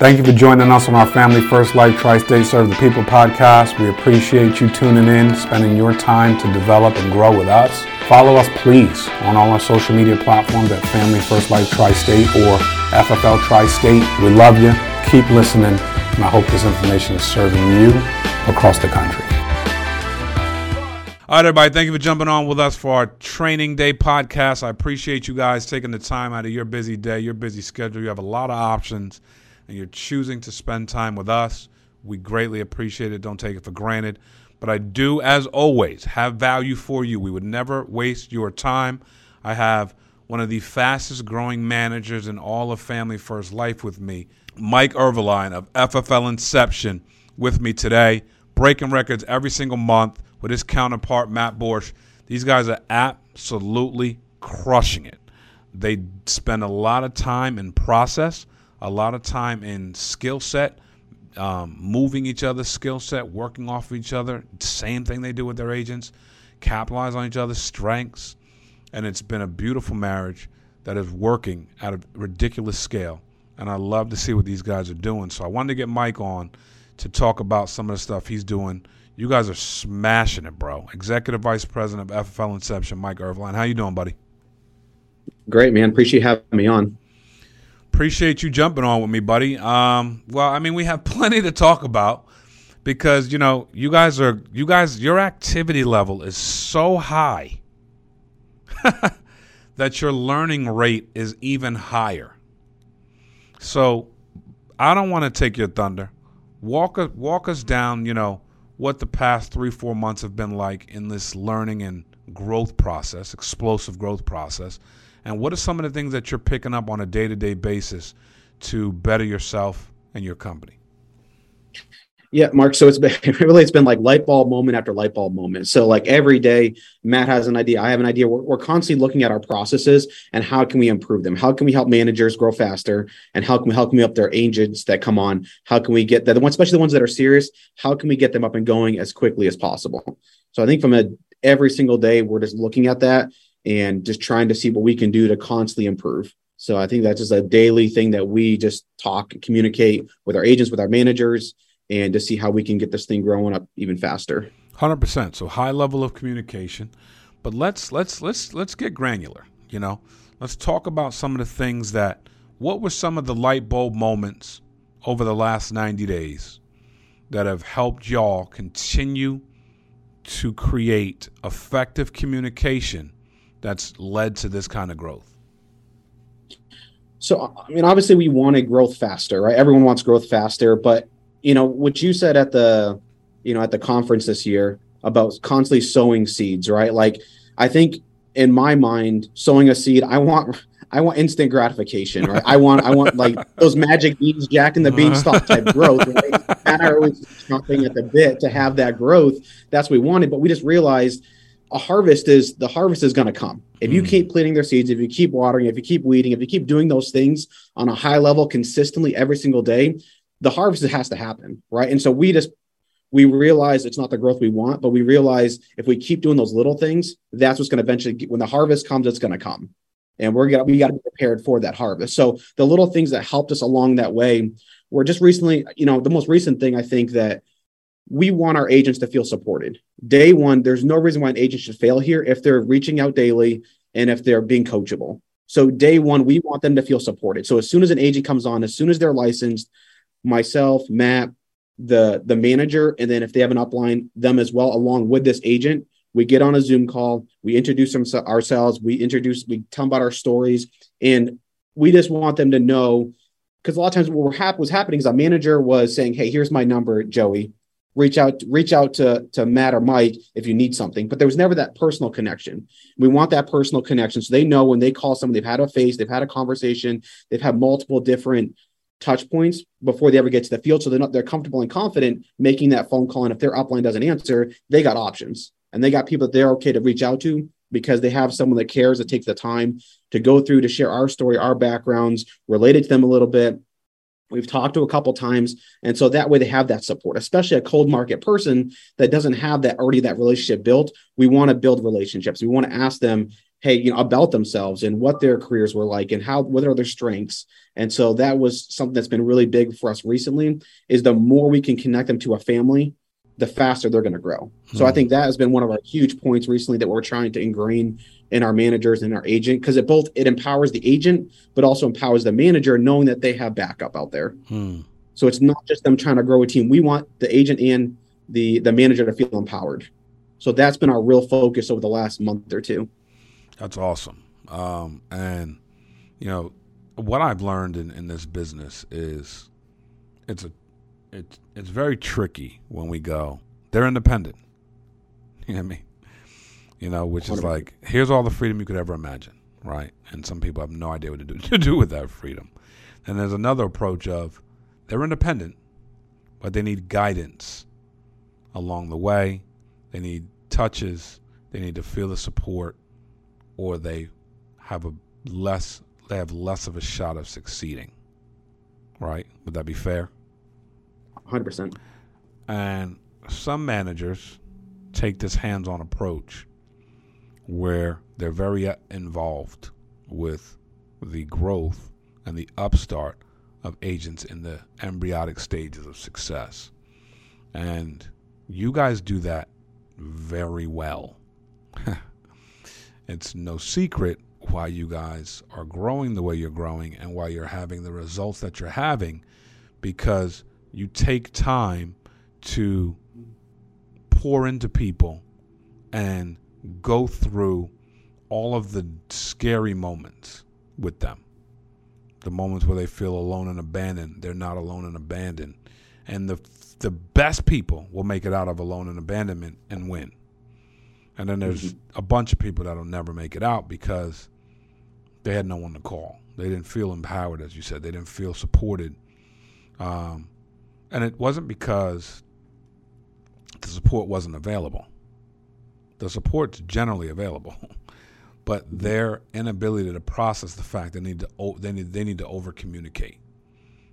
Thank you for joining us on our Family First Life Tri State Serve the People podcast. We appreciate you tuning in, spending your time to develop and grow with us. Follow us, please, on all our social media platforms at Family First Life Tri State or FFL Tri State. We love you. Keep listening, and I hope this information is serving you across the country. All right, everybody, thank you for jumping on with us for our Training Day podcast. I appreciate you guys taking the time out of your busy day, your busy schedule. You have a lot of options, and you're choosing to spend time with us. We greatly appreciate it. Don't take it for granted. But I do, as always, have value for you. We would never waste your time. I have one of the fastest growing managers in all of Family First Life with me, Mike Irvine of FFL Inception, with me today, breaking records every single month with his counterpart Matt Borsch. These guys are absolutely crushing it. They spend a lot of time in process, a lot of time in skill set, um, moving each other's skill set, working off of each other. Same thing they do with their agents, capitalize on each other's strengths, and it's been a beautiful marriage that is working at a ridiculous scale. And I love to see what these guys are doing. So I wanted to get Mike on to talk about some of the stuff he's doing you guys are smashing it, bro. Executive Vice President of FFL Inception, Mike Irvine. How you doing, buddy? Great, man. Appreciate having me on. Appreciate you jumping on with me, buddy. Um, well, I mean, we have plenty to talk about because you know you guys are you guys your activity level is so high that your learning rate is even higher. So, I don't want to take your thunder. Walk us walk us down, you know what the past three, four months have been like in this learning and growth process, explosive growth process, and what are some of the things that you're picking up on a day to day basis to better yourself and your company? Yeah, Mark. So it's been really it's been like light bulb moment after light bulb moment. So like every day, Matt has an idea. I have an idea. We're, we're constantly looking at our processes and how can we improve them? How can we help managers grow faster? And how can we help me up their agents that come on? How can we get the ones, especially the ones that are serious? How can we get them up and going as quickly as possible? So I think from a every single day, we're just looking at that and just trying to see what we can do to constantly improve. So I think that's just a daily thing that we just talk, communicate with our agents, with our managers and to see how we can get this thing growing up even faster. 100%. So high level of communication. But let's let's let's let's get granular, you know. Let's talk about some of the things that what were some of the light bulb moments over the last 90 days that have helped y'all continue to create effective communication that's led to this kind of growth? So, I mean, obviously, we wanted growth faster, right? Everyone wants growth faster, but you know what you said at the you know at the conference this year about constantly sowing seeds right? Like i think in my mind sowing a seed i want i want instant gratification right? I want i want like those magic beans jack and the beanstalk uh-huh. type growth right? And i always chomping at the bit to have that growth. That's what we wanted but we just realized a harvest is the harvest is going to come if you mm. keep planting their seeds if you keep watering if you keep weeding if you keep doing those things on a high level consistently every single day the harvest has to happen, right? And so we just we realize it's not the growth we want, but we realize if we keep doing those little things, that's what's going to eventually get, when the harvest comes, it's going to come, and we're gonna we got to be prepared for that harvest. So the little things that helped us along that way were just recently, you know, the most recent thing I think that we want our agents to feel supported. Day one, there's no reason why an agent should fail here if they're reaching out daily and if they're being coachable. So day one, we want them to feel supported. So as soon as an agent comes on, as soon as they're licensed, myself, Matt, the the manager, and then if they have an upline, them as well, along with this agent. We get on a Zoom call, we introduce them, ourselves, we introduce, we tell them about our stories, and we just want them to know because a lot of times what was happening is a manager was saying, "Hey, here's my number, Joey. Reach out, reach out to to Matt or Mike if you need something." But there was never that personal connection. We want that personal connection, so they know when they call someone, they've had a face, they've had a conversation, they've had multiple different touch points before they ever get to the field. So they're not they're comfortable and confident making that phone call. And if their upline doesn't answer, they got options and they got people that they're okay to reach out to because they have someone that cares that takes the time to go through to share our story, our backgrounds, related to them a little bit. We've talked to a couple times, and so that way they have that support. Especially a cold market person that doesn't have that already that relationship built. We want to build relationships. We want to ask them, hey, you know, about themselves and what their careers were like and how what are their strengths. And so that was something that's been really big for us recently is the more we can connect them to a family, the faster they're going to grow. Hmm. So I hmm. think that has been one of our huge points recently that we're trying to ingrain in our managers and our agent because it both it empowers the agent but also empowers the manager knowing that they have backup out there. Hmm. So it's not just them trying to grow a team. We want the agent and the the manager to feel empowered. So that's been our real focus over the last month or two. That's awesome. Um, and you know what I've learned in, in this business is it's a it's it's very tricky when we go. They're independent. You know what I mean? You know, which is like here's all the freedom you could ever imagine, right? And some people have no idea what to do to do with that freedom. And there's another approach of they're independent, but they need guidance along the way. They need touches. They need to feel the support or they have a less they have less of a shot of succeeding. Right? Would that be fair? 100%. And some managers take this hands-on approach where they're very uh, involved with the growth and the upstart of agents in the embryonic stages of success. And you guys do that very well. It's no secret why you guys are growing the way you're growing and why you're having the results that you're having because you take time to pour into people and go through all of the scary moments with them. The moments where they feel alone and abandoned, they're not alone and abandoned. And the the best people will make it out of alone and abandonment and win. And then there's mm-hmm. a bunch of people that'll never make it out because they had no one to call. They didn't feel empowered, as you said. They didn't feel supported. Um, and it wasn't because the support wasn't available. The support's generally available, but their inability to process the fact they need to they need they need to over communicate.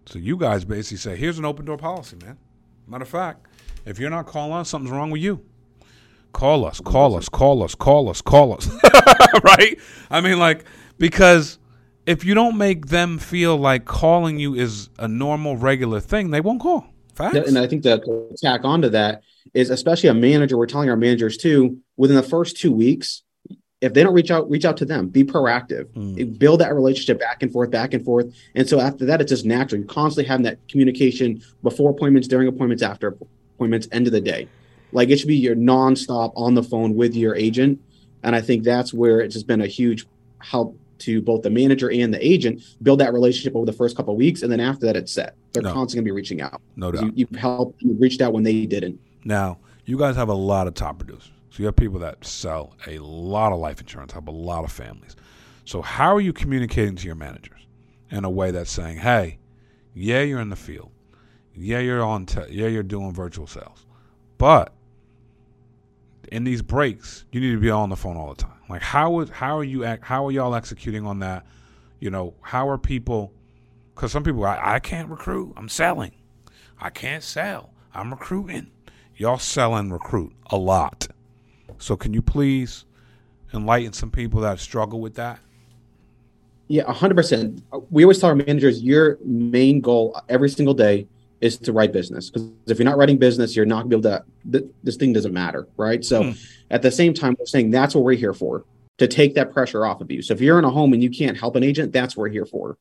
So you guys basically say, "Here's an open door policy, man." Matter of fact, if you're not calling us, something's wrong with you. Call us, call us, call us, call us, call us. right? I mean, like, because if you don't make them feel like calling you is a normal, regular thing, they won't call. Facts. And I think that tack onto that is especially a manager, we're telling our managers too, within the first two weeks, if they don't reach out, reach out to them. Be proactive. Mm. Build that relationship back and forth, back and forth. And so after that, it's just natural. You're constantly having that communication before appointments, during appointments, after appointments, end of the day. Like it should be your nonstop on the phone with your agent. And I think that's where it's just been a huge help to both the manager and the agent build that relationship over the first couple of weeks. And then after that, it's set. They're no. constantly going to be reaching out. No doubt. You, you've helped, you reached out when they didn't. Now, you guys have a lot of top producers. So you have people that sell a lot of life insurance, have a lot of families. So how are you communicating to your managers in a way that's saying, "Hey, yeah, you're in the field. Yeah, you're on. Te- yeah, you're doing virtual sales, but in these breaks, you need to be on the phone all the time. Like how is how are you how are y'all executing on that? You know, how are people? Because some people, I, I can't recruit. I'm selling. I can't sell. I'm recruiting. Y'all sell and recruit a lot. So can you please enlighten some people that struggle with that? Yeah, hundred percent. We always tell our managers, your main goal every single day is to write business because if you're not writing business you're not going to be able to th- this thing doesn't matter right? So mm. at the same time we're saying that's what we're here for to take that pressure off of you. So if you're in a home and you can't help an agent that's what we're here for.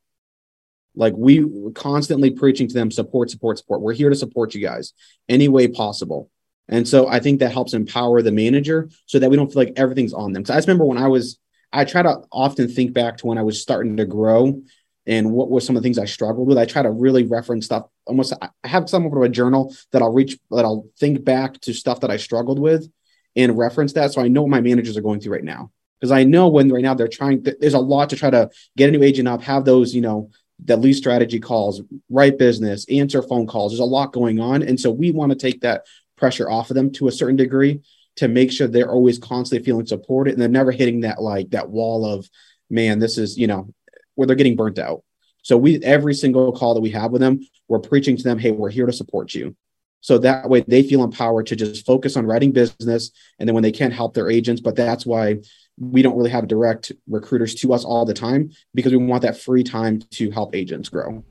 Like we constantly preaching to them support support support. We're here to support you guys any way possible. And so i think that helps empower the manager so that we don't feel like everything's on them. Because i just remember when i was i try to often think back to when i was starting to grow and what were some of the things I struggled with. I try to really reference stuff. Almost, I have some of a journal that I'll reach, that I'll think back to stuff that I struggled with, and reference that, so I know what my managers are going through right now. Because I know when right now they're trying, there's a lot to try to get a new agent up, have those, you know, the lead strategy calls, write business, answer phone calls. There's a lot going on, and so we want to take that pressure off of them to a certain degree to make sure they're always constantly feeling supported and they're never hitting that like that wall of man this is you know where they're getting burnt out. So we every single call that we have with them, we're preaching to them, hey, we're here to support you. So that way they feel empowered to just focus on writing business. And then when they can't help their agents, but that's why we don't really have direct recruiters to us all the time because we want that free time to help agents grow.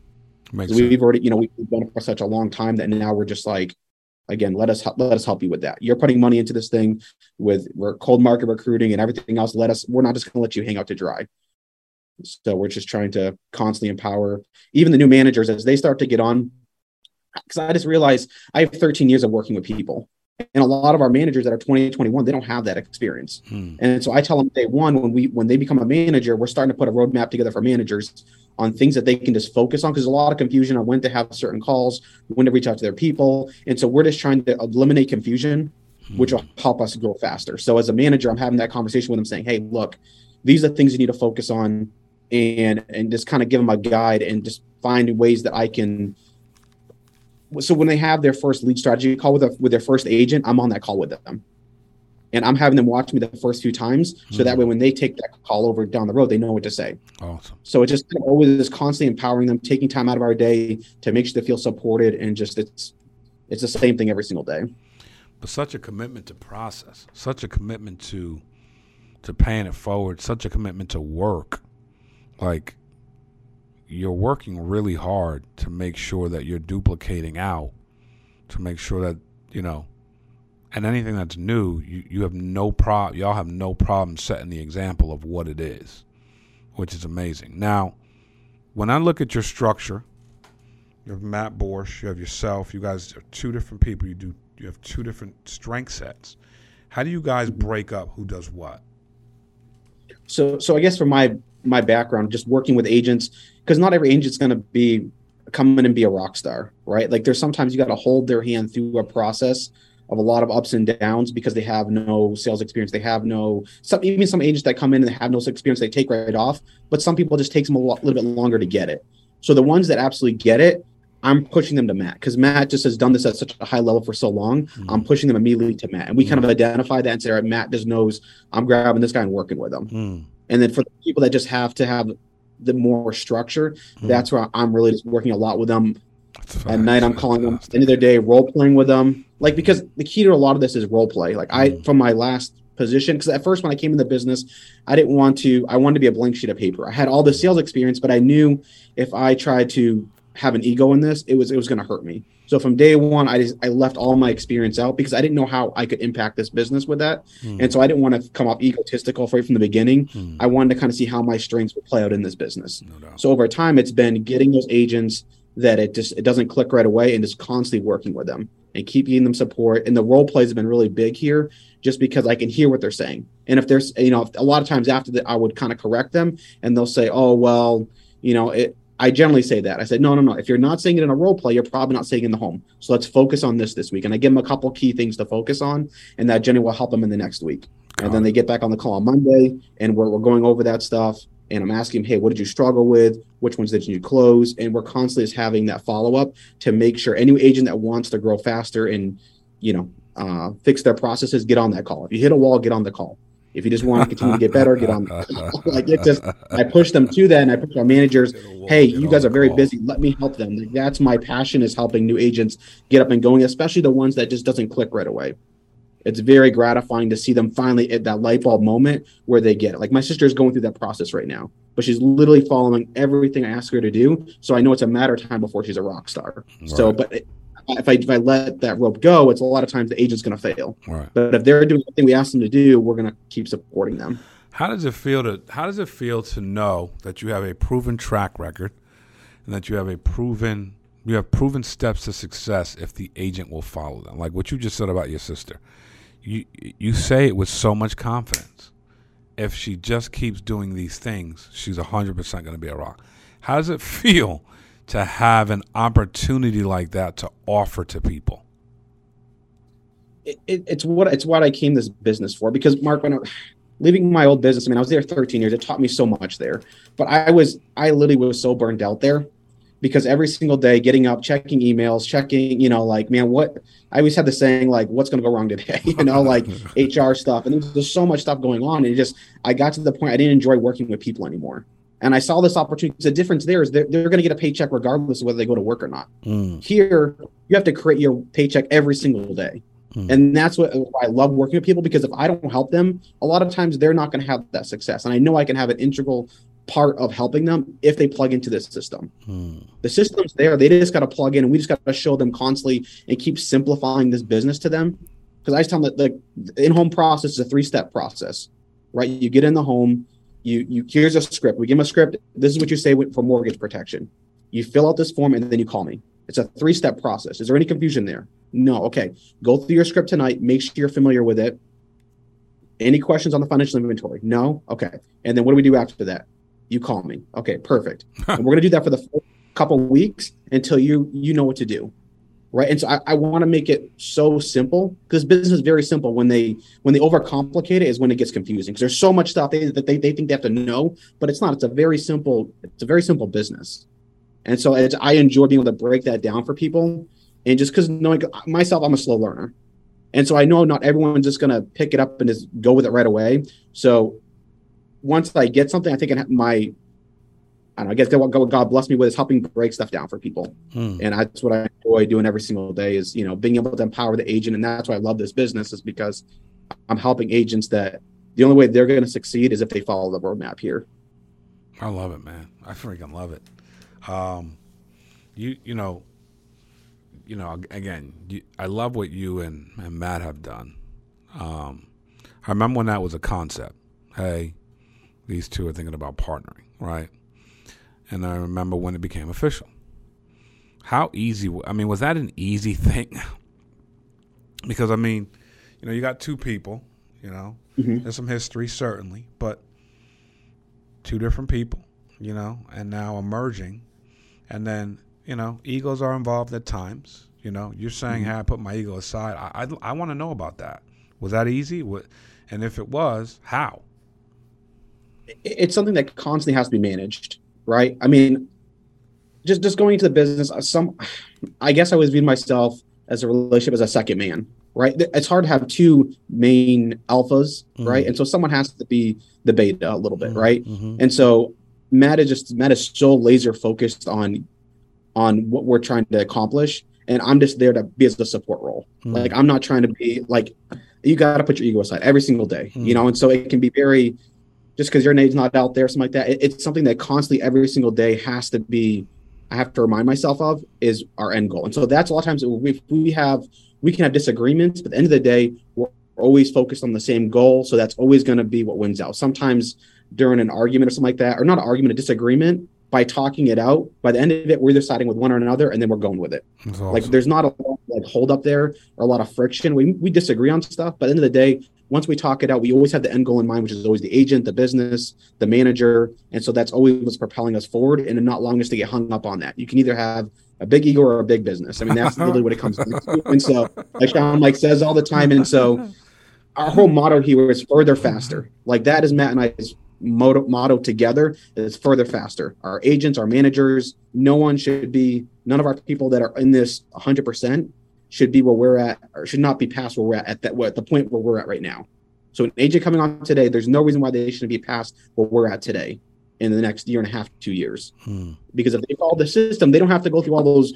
Makes we've already, you know, we've done it for such a long time that now we're just like, again, let us help, let us help you with that. You're putting money into this thing with cold market recruiting and everything else. Let us. We're not just going to let you hang out to dry. So we're just trying to constantly empower even the new managers as they start to get on. Because I just realized I have 13 years of working with people. And a lot of our managers that are 20 21, they don't have that experience. Hmm. And so I tell them day one, when we when they become a manager, we're starting to put a roadmap together for managers on things that they can just focus on because a lot of confusion on when to have certain calls, when to reach out to their people. And so we're just trying to eliminate confusion, hmm. which will help us grow faster. So as a manager, I'm having that conversation with them saying, Hey, look, these are things you need to focus on and and just kind of give them a guide and just find ways that I can so when they have their first lead strategy call with a, with their first agent, I'm on that call with them. And I'm having them watch me the first few times, so mm-hmm. that way when they take that call over down the road, they know what to say. Awesome. So it just always is constantly empowering them, taking time out of our day to make sure they feel supported, and just it's it's the same thing every single day. But such a commitment to process, such a commitment to to paying it forward, such a commitment to work. Like you're working really hard to make sure that you're duplicating out to make sure that you know and anything that's new you, you have no problem y'all have no problem setting the example of what it is which is amazing. Now when i look at your structure you have matt borsch you have yourself you guys are two different people you do you have two different strength sets. How do you guys break up who does what? So so i guess for my my background just working with agents because not every agent's going to be come in and be a rock star, right? Like there's sometimes you got to hold their hand through a process of a lot of ups and downs because they have no sales experience. They have no some even some agents that come in and they have no experience, they take right off. But some people just takes them a lot, little bit longer to get it. So the ones that absolutely get it, I'm pushing them to Matt because Matt just has done this at such a high level for so long. Mm-hmm. I'm pushing them immediately to Matt, and we mm-hmm. kind of identify that and say, "All right, Matt just knows I'm grabbing this guy and working with him." Mm-hmm. And then for the people that just have to have the more structure. Mm-hmm. That's where I'm really just working a lot with them. At night, I'm calling them. End of their day, role playing with them. Like because the key to a lot of this is role play. Like I, mm-hmm. from my last position, because at first when I came in the business, I didn't want to. I wanted to be a blank sheet of paper. I had all the sales experience, but I knew if I tried to have an ego in this, it was it was going to hurt me. So from day one, I just I left all my experience out because I didn't know how I could impact this business with that, mm. and so I didn't want to come off egotistical right from the beginning. Mm. I wanted to kind of see how my strengths would play out in this business. No so over time, it's been getting those agents that it just it doesn't click right away, and just constantly working with them and keeping them support. And the role plays have been really big here, just because I can hear what they're saying. And if there's you know a lot of times after that, I would kind of correct them, and they'll say, "Oh well." You know, it, I generally say that. I said, no, no, no. If you're not saying it in a role play, you're probably not saying it in the home. So let's focus on this this week. And I give them a couple key things to focus on, and that generally will help them in the next week. and then they get back on the call on Monday, and we're, we're going over that stuff. And I'm asking them, hey, what did you struggle with? Which ones did you close? And we're constantly just having that follow up to make sure any agent that wants to grow faster and, you know, uh, fix their processes, get on that call. If you hit a wall, get on the call. If you just want to continue to get better, get on. like it just, I push them to that, and I push our managers. Hey, you guys are very busy. Let me help them. Like, that's my passion is helping new agents get up and going, especially the ones that just doesn't click right away. It's very gratifying to see them finally at that light bulb moment where they get it. Like my sister is going through that process right now, but she's literally following everything I ask her to do. So I know it's a matter of time before she's a rock star. Right. So, but if I if I let that rope go, it's a lot of times the agent's going to fail. Right. But if they're doing the thing we ask them to do, we're going to keep supporting them. How does it feel to How does it feel to know that you have a proven track record, and that you have a proven you have proven steps to success if the agent will follow them? Like what you just said about your sister. You you say it with so much confidence. If she just keeps doing these things, she's hundred percent going to be a rock. How does it feel to have an opportunity like that to offer to people? It, it, it's what it's what I came this business for because Mark, when I, leaving my old business, I mean, I was there 13 years. It taught me so much there, but I was I literally was so burned out there because every single day getting up, checking emails, checking, you know, like man, what I always had the saying like, what's going to go wrong today, you know, like HR stuff, and there's, so much stuff going on, and it just I got to the point I didn't enjoy working with people anymore. And I saw this opportunity. The difference there is they're, they're going to get a paycheck regardless of whether they go to work or not. Mm. Here, you have to create your paycheck every single day. Hmm. And that's what I love working with people because if I don't help them, a lot of times they're not going to have that success. And I know I can have an integral part of helping them if they plug into this system. Hmm. The system's there. They just got to plug in and we just got to show them constantly and keep simplifying this business to them. Because I just tell them that the in-home process is a three-step process, right? You get in the home, you you here's a script. We give them a script. This is what you say for mortgage protection. You fill out this form and then you call me. It's a three-step process. Is there any confusion there? No. Okay. Go through your script tonight. Make sure you're familiar with it. Any questions on the financial inventory? No. Okay. And then what do we do after that? You call me. Okay. Perfect. and we're gonna do that for the couple weeks until you you know what to do, right? And so I, I want to make it so simple because business is very simple. When they when they overcomplicate it is when it gets confusing because there's so much stuff they, that they, they think they have to know, but it's not. It's a very simple. It's a very simple business. And so I enjoy being able to break that down for people and just because knowing myself, I'm a slow learner, and so I know not everyone's just gonna pick it up and just go with it right away. So once I get something, I think my I don't know, I guess what God bless me with is helping break stuff down for people. Hmm. And that's what I enjoy doing every single day is, you know, being able to empower the agent. And that's why I love this business is because I'm helping agents that the only way they're going to succeed is if they follow the roadmap here. I love it, man. I freaking love it. Um, you, you know, you know, again, you, I love what you and, and Matt have done. Um, I remember when that was a concept. Hey, these two are thinking about partnering, right? And I remember when it became official. How easy? I mean, was that an easy thing? because I mean, you know, you got two people. You know, mm-hmm. there's some history certainly, but two different people. You know, and now emerging, and then you know, egos are involved at times. You know, you're saying, mm-hmm. "Hey, I put my ego aside." I I, I want to know about that. Was that easy? What, and if it was, how? It's something that constantly has to be managed, right? I mean, just just going into the business, uh, some, I guess I always viewed myself as a relationship as a second man, right? It's hard to have two main alphas, mm-hmm. right? And so someone has to be the beta a little bit, mm-hmm. right? Mm-hmm. And so Matt is just Matt is so laser focused on on what we're trying to accomplish and i'm just there to be as a support role mm. like i'm not trying to be like you got to put your ego aside every single day you know and so it can be very just because your name's not out there something like that it, it's something that constantly every single day has to be i have to remind myself of is our end goal and so that's a lot of times if we have we can have disagreements but at the end of the day we're always focused on the same goal so that's always going to be what wins out sometimes during an argument or something like that or not an argument a disagreement by talking it out, by the end of it, we're either siding with one or another, and then we're going with it. Awesome. Like there's not a lot like hold up there or a lot of friction. We we disagree on stuff, but at the end of the day, once we talk it out, we always have the end goal in mind, which is always the agent, the business, the manager, and so that's always what's propelling us forward, and not allowing us to get hung up on that. You can either have a big ego or a big business. I mean, that's really what it comes down to. And so, like Shawn Meaike says all the time, and so our whole motto here is further, faster. Like that is Matt and I's motto, motto together is further faster. Our agents, our managers, no one should be, none of our people that are in this 100% should be where we're at, or should not be past where we're at at that at the point where we're at right now. So an agent coming on today, there's no reason why they shouldn't be past where we're at today in the next year and a half, two years. Hmm. Because if they follow the system, they don't have to go through all those,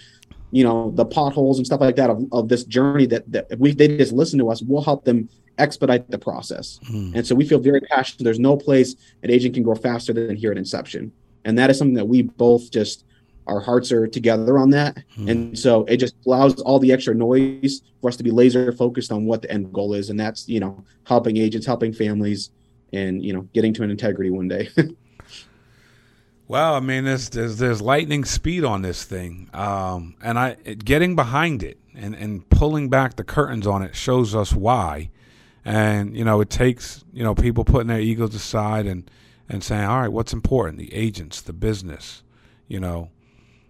you know, the potholes and stuff like that of, of this journey that, that if we they just listen to us, we'll help them expedite the process. Mm. And so we feel very passionate. There's no place an agent can grow faster than here at Inception. And that is something that we both just our hearts are together on that. Mm. And so it just allows all the extra noise for us to be laser focused on what the end goal is. And that's, you know, helping agents, helping families, and you know, getting to an integrity one day. well, I mean, there's, there's there's lightning speed on this thing, um, and I getting behind it and and pulling back the curtains on it shows us why and you know it takes you know people putting their egos aside and and saying all right what's important the agents the business you know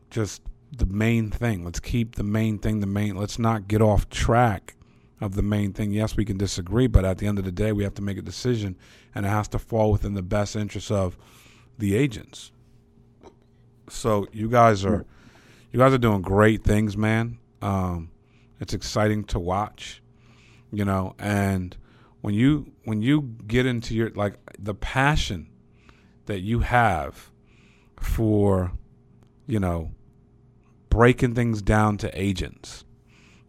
just the main thing. Let's keep the main thing the main let's not get off track of the main thing. Yes we can disagree but at the end of the day we have to make a decision and it has to fall within the best interest of the agents. So you guys are you guys are doing great things man. Um, it's exciting to watch you know and when you when you get into your like the passion that you have for you know breaking things down to agents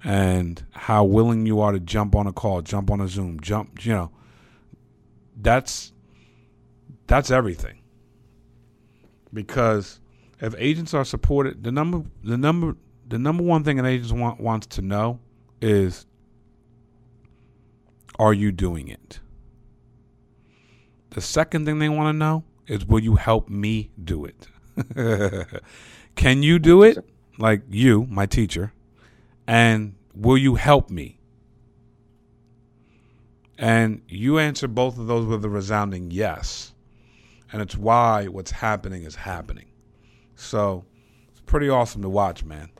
and how willing you are to jump on a call, jump on a Zoom, jump, you know, that's that's everything. Because if agents are supported, the number the number the number one thing an agent want, wants to know is are you doing it? The second thing they want to know is will you help me do it? Can you do it? Like you, my teacher. And will you help me? And you answer both of those with a resounding yes. And it's why what's happening is happening. So it's pretty awesome to watch, man.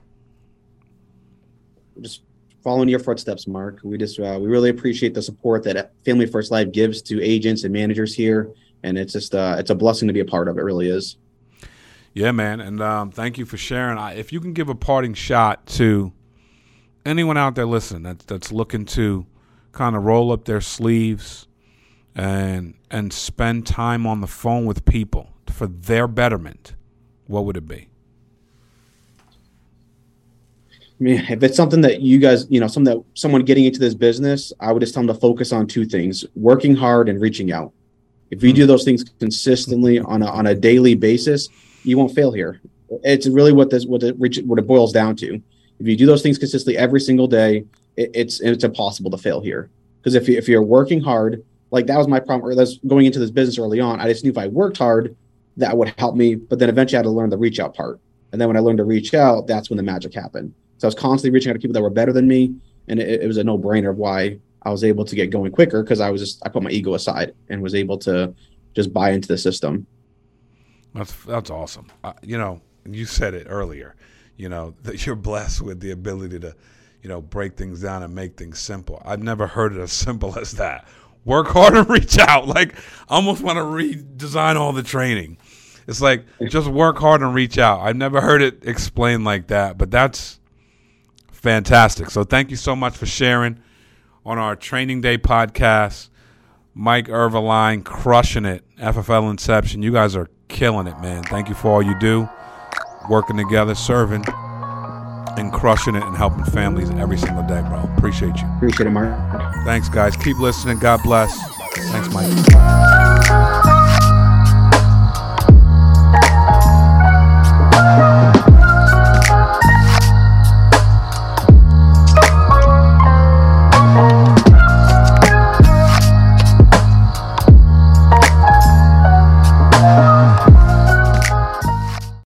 Just following your footsteps, Mark. We just uh, we really appreciate the support that Family First Life gives to agents and managers here, and it's just uh, it's a blessing to be a part of. It really is. Yeah, man, and um, thank you for sharing. I, if you can give a parting shot to anyone out there listening that, that's looking to kind of roll up their sleeves and and spend time on the phone with people for their betterment, what would it be? I mean, if it's something that you guys, you know, something that someone getting into this business, I would just tell them to focus on two things: working hard and reaching out. If you do those things consistently on a, on a daily basis, you won't fail here. It's really what this what it what it boils down to. If you do those things consistently every single day, it, it's it's impossible to fail here. Because if you, if you're working hard, like that was my problem. Or that's going into this business early on. I just knew if I worked hard, that would help me. But then eventually, I had to learn the reach out part. And then when I learned to reach out, that's when the magic happened. So I was constantly reaching out to people that were better than me, and it, it was a no brainer of why I was able to get going quicker because I was just I put my ego aside and was able to just buy into the system. That's that's awesome. Uh, you know, you said it earlier. You know that you're blessed with the ability to, you know, break things down and make things simple. I've never heard it as simple as that. Work hard and reach out. Like I almost want to redesign all the training. It's like just work hard and reach out. I've never heard it explained like that, but that's fantastic. So thank you so much for sharing on our training day podcast. Mike Irvine crushing it. FFL Inception. You guys are killing it, man. Thank you for all you do. Working together, serving, and crushing it and helping families every single day, bro. Appreciate you. Appreciate it, Mark. Thanks, guys. Keep listening. God bless. Thanks, Mike.